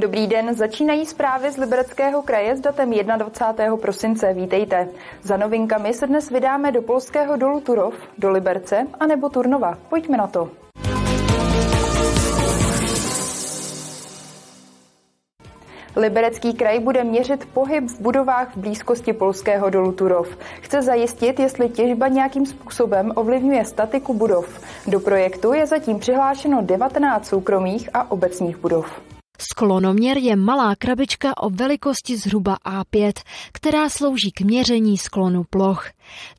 Dobrý den, začínají zprávy z Libereckého kraje s datem 21. prosince. Vítejte. Za novinkami se dnes vydáme do polského dolu Turov, do Liberce a nebo Turnova. Pojďme na to. Liberecký kraj bude měřit pohyb v budovách v blízkosti polského dolu Turov. Chce zajistit, jestli těžba nějakým způsobem ovlivňuje statiku budov. Do projektu je zatím přihlášeno 19 soukromých a obecních budov. Sklonoměr je malá krabička o velikosti zhruba A5, která slouží k měření sklonu ploch.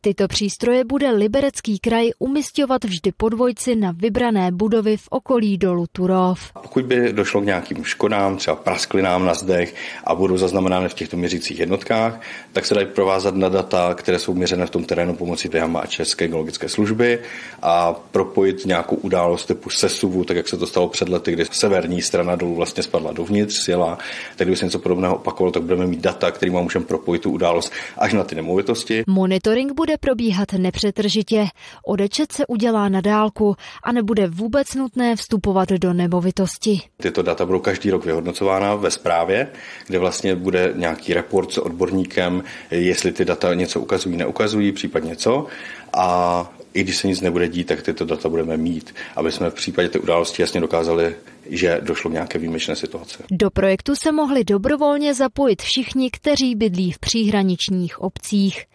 Tyto přístroje bude Liberecký kraj umistovat vždy po dvojci na vybrané budovy v okolí dolu Turov. Pokud by došlo k nějakým škodám, třeba prasklinám na zdech a budou zaznamenány v těchto měřících jednotkách, tak se dají provázat na data, které jsou měřené v tom terénu pomocí PHM a České geologické služby a propojit nějakou událost typu sesuvu, tak jak se to stalo před lety, kdy severní strana dolů vlastně spadla dovnitř, sjela, tak kdyby se něco podobného opakovalo, tak budeme mít data, kterými můžeme propojit tu událost až na ty nemovitosti. Monitoring bude probíhat nepřetržitě. Odečet se udělá na dálku a nebude vůbec nutné vstupovat do nemovitosti. Tyto data budou každý rok vyhodnocována ve zprávě, kde vlastně bude nějaký report s odborníkem, jestli ty data něco ukazují, neukazují, případně co. A i když se nic nebude dít, tak tyto data budeme mít, aby jsme v případě té události jasně dokázali, že došlo k nějaké výjimečné situaci. Do projektu se mohli dobrovolně zapojit všichni, kteří bydlí v příhraničních obcích.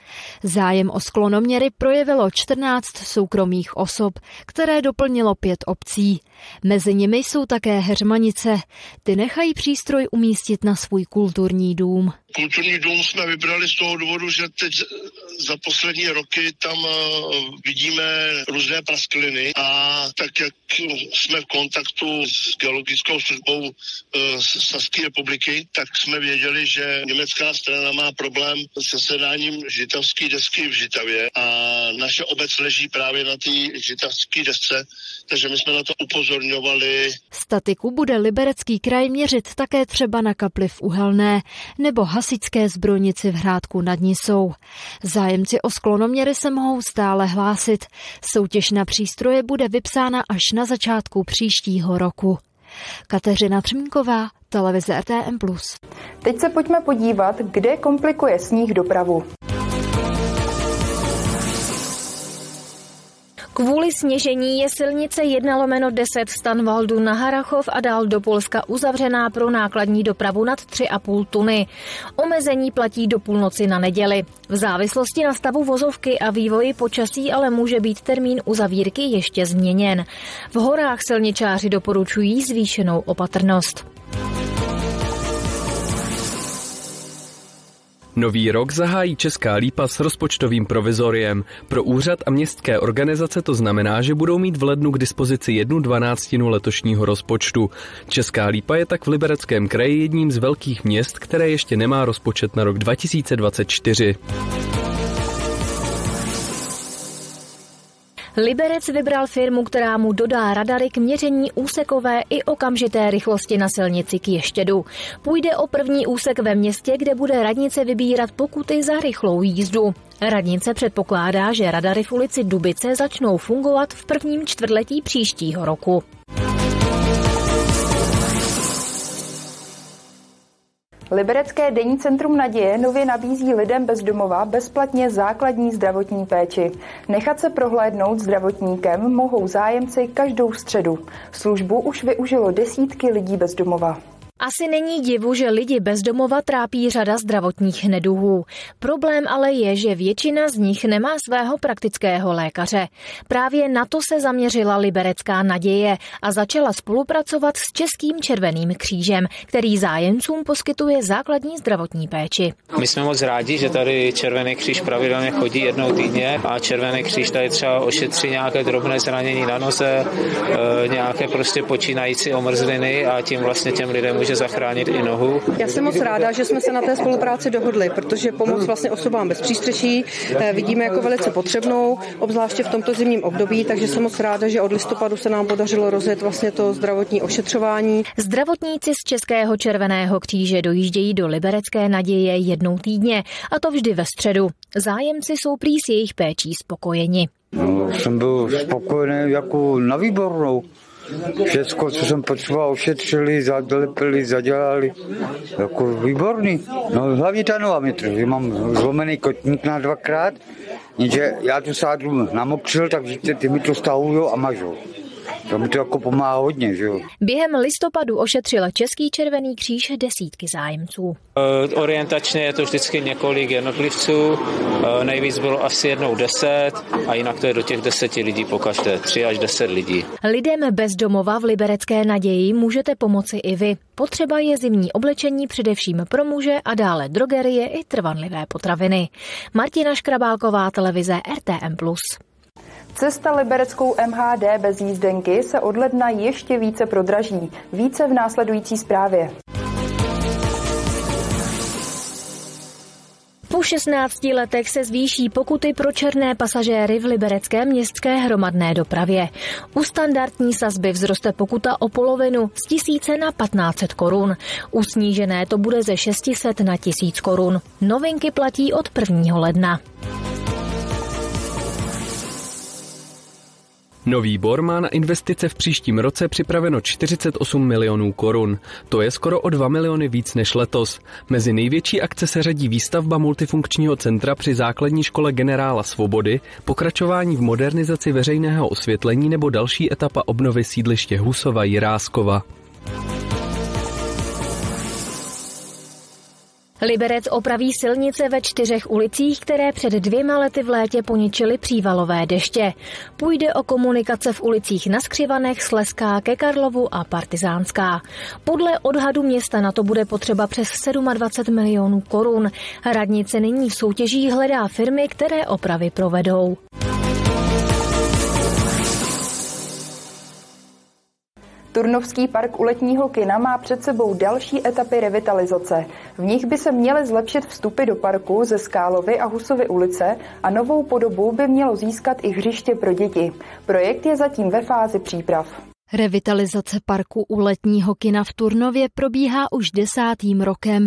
Zájem o sklonoměry projevilo 14 soukromých osob, které doplnilo pět obcí. Mezi nimi jsou také heřmanice. Ty nechají přístroj umístit na svůj kulturní dům. Kulturní dům jsme vybrali z toho důvodu, že teď za poslední roky tam vidíme různé praskliny a tak, jak jsme v kontaktu s geologickou službou z Saské republiky, tak jsme věděli, že německá strana má problém se sedáním žitavské desky v Žitavě a naše obec leží právě na té žitavské desce, takže my jsme na to upozorňovali. Statiku bude Liberecký kraj měřit také třeba na kapli v Uhelné nebo hasičské zbrojnici v Hrádku nad Nisou. Zájemci o sklonoměry se mohou stále hlásit. Soutěž na přístroje bude vypsána až na začátku příštího roku. Kateřina Třmínková, televize RTM+. Teď se pojďme podívat, kde komplikuje sníh dopravu. Kvůli sněžení je silnice 1 lomeno 10 Stanvaldu na Harachov a dál do Polska uzavřená pro nákladní dopravu nad 3,5 tuny. Omezení platí do půlnoci na neděli. V závislosti na stavu vozovky a vývoji počasí ale může být termín uzavírky ještě změněn. V horách silničáři doporučují zvýšenou opatrnost. Nový rok zahájí Česká lípa s rozpočtovým provizoriem. Pro úřad a městské organizace to znamená, že budou mít v lednu k dispozici jednu dvanáctinu letošního rozpočtu. Česká lípa je tak v Libereckém kraji jedním z velkých měst, které ještě nemá rozpočet na rok 2024. Liberec vybral firmu, která mu dodá radary k měření úsekové i okamžité rychlosti na silnici k Ještědu. Půjde o první úsek ve městě, kde bude radnice vybírat pokuty za rychlou jízdu. Radnice předpokládá, že radary v ulici Dubice začnou fungovat v prvním čtvrtletí příštího roku. Liberecké denní centrum naděje nově nabízí lidem bez domova bezplatně základní zdravotní péči. Nechat se prohlédnout zdravotníkem mohou zájemci každou středu. Službu už využilo desítky lidí bez domova. Asi není divu, že lidi bezdomova trápí řada zdravotních neduhů. Problém ale je, že většina z nich nemá svého praktického lékaře. Právě na to se zaměřila Liberecká naděje a začala spolupracovat s Českým červeným křížem, který zájemcům poskytuje základní zdravotní péči. My jsme moc rádi, že tady Červený kříž pravidelně chodí jednou týdně a Červený kříž tady třeba ošetří nějaké drobné zranění na noze, e, nějaké prostě počínající omrzliny a tím vlastně těm lidem může zachránit i nohu. Já jsem moc ráda, že jsme se na té spolupráci dohodli, protože pomoc vlastně osobám bez přístřeší eh, vidíme jako velice potřebnou, obzvláště v tomto zimním období, takže jsem moc ráda, že od listopadu se nám podařilo rozjet vlastně to zdravotní ošetřování. Zdravotníci z Českého červeného kříže dojíždějí do Liberecké naděje jednou týdně, a to vždy ve středu. Zájemci jsou prý s jejich péčí spokojeni. No, jsem byl spokojený jako na výbornou. Všecko, co jsem potřeboval, ošetřili, zalepili, zadělali. Jako výborný. No hlavně ta nová metr, že mám zlomený kotník na dvakrát, jenže já tu sádru namokřil, takže ty mi to stahují a mažou. To mi to jako pomáhá hodně, že jo. Během listopadu ošetřil Český červený kříž desítky zájemců. E, orientačně je to vždycky několik jednotlivců, e, nejvíc bylo asi jednou deset a jinak to je do těch deseti lidí pokaždé, tři až deset lidí. Lidem bez domova v Liberecké naději můžete pomoci i vy. Potřeba je zimní oblečení především pro muže a dále drogerie i trvanlivé potraviny. Martina Škrabálková, televize RTM+. Cesta libereckou MHD bez jízdenky se od ledna ještě více prodraží. Více v následující zprávě. Po 16 letech se zvýší pokuty pro černé pasažéry v liberecké městské hromadné dopravě. U standardní sazby vzroste pokuta o polovinu z tisíce na 1500 korun. U snížené to bude ze 600 na 1000 korun. Novinky platí od 1. ledna. Nový Bor má na investice v příštím roce připraveno 48 milionů korun. To je skoro o 2 miliony víc než letos. Mezi největší akce se řadí výstavba multifunkčního centra při základní škole generála Svobody, pokračování v modernizaci veřejného osvětlení nebo další etapa obnovy sídliště Husova Jiráskova. Liberec opraví silnice ve čtyřech ulicích, které před dvěma lety v létě poničily přívalové deště. Půjde o komunikace v ulicích na Skřivanech, Sleská, ke Karlovu a Partizánská. Podle odhadu města na to bude potřeba přes 27 milionů korun. Radnice nyní v soutěží hledá firmy, které opravy provedou. Turnovský park u letního kina má před sebou další etapy revitalizace. V nich by se měly zlepšit vstupy do parku ze Skálovy a Husovy ulice a novou podobu by mělo získat i hřiště pro děti. Projekt je zatím ve fázi příprav. Revitalizace parku u letního kina v Turnově probíhá už desátým rokem.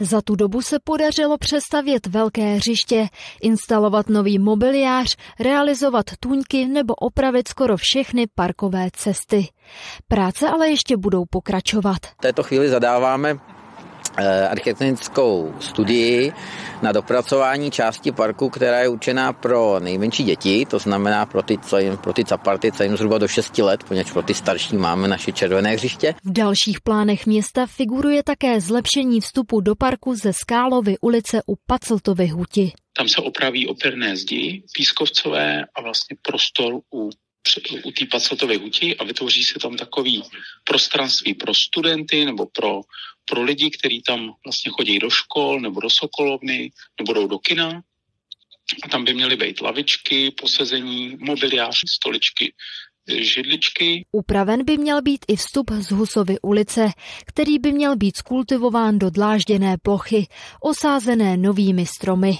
Za tu dobu se podařilo přestavět velké hřiště, instalovat nový mobiliář, realizovat tuňky nebo opravit skoro všechny parkové cesty. Práce ale ještě budou pokračovat. V této chvíli zadáváme architektonickou studii na dopracování části parku, která je určená pro nejmenší děti, to znamená pro ty, co jim, pro ty caparty, co jim zhruba do 6 let, poněvadž pro ty starší máme naše červené hřiště. V dalších plánech města figuruje také zlepšení vstupu do parku ze Skálovy ulice u Pacltovy huti. Tam se opraví opěrné zdi pískovcové a vlastně prostor u u té Pacltovy huti a vytvoří se tam takový prostranství pro studenty nebo pro pro lidi, kteří tam vlastně chodí do škol nebo do Sokolovny nebo jdou do kina. A tam by měly být lavičky, posezení, mobiliář, stoličky, židličky. Upraven by měl být i vstup z Husovy ulice, který by měl být skultivován do dlážděné plochy, osázené novými stromy.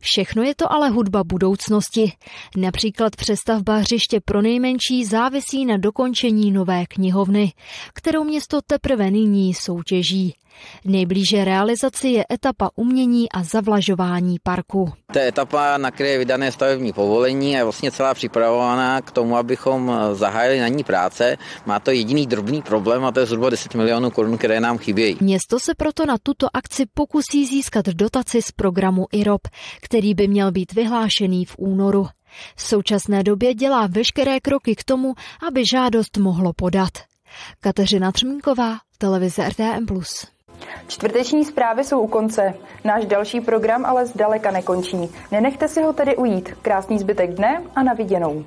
Všechno je to ale hudba budoucnosti. Například přestavba hřiště pro nejmenší závisí na dokončení nové knihovny, kterou město teprve nyní soutěží. Nejblíže realizaci je etapa umění a zavlažování parku. Je etapa, na které je vydané stavební povolení a je vlastně celá připravovaná k tomu, abychom zahájili na ní práce. Má to jediný drobný problém a to je zhruba 10 milionů korun, které nám chybějí. Město se proto na tuto akci pokusí získat dotaci z programu IROP, který by měl být vyhlášený v únoru. V současné době dělá veškeré kroky k tomu, aby žádost mohlo podat. Kateřina Třmínková, televize RTM+. Čtvrteční zprávy jsou u konce. Náš další program ale zdaleka nekončí. Nenechte si ho tedy ujít. Krásný zbytek dne a na viděnou.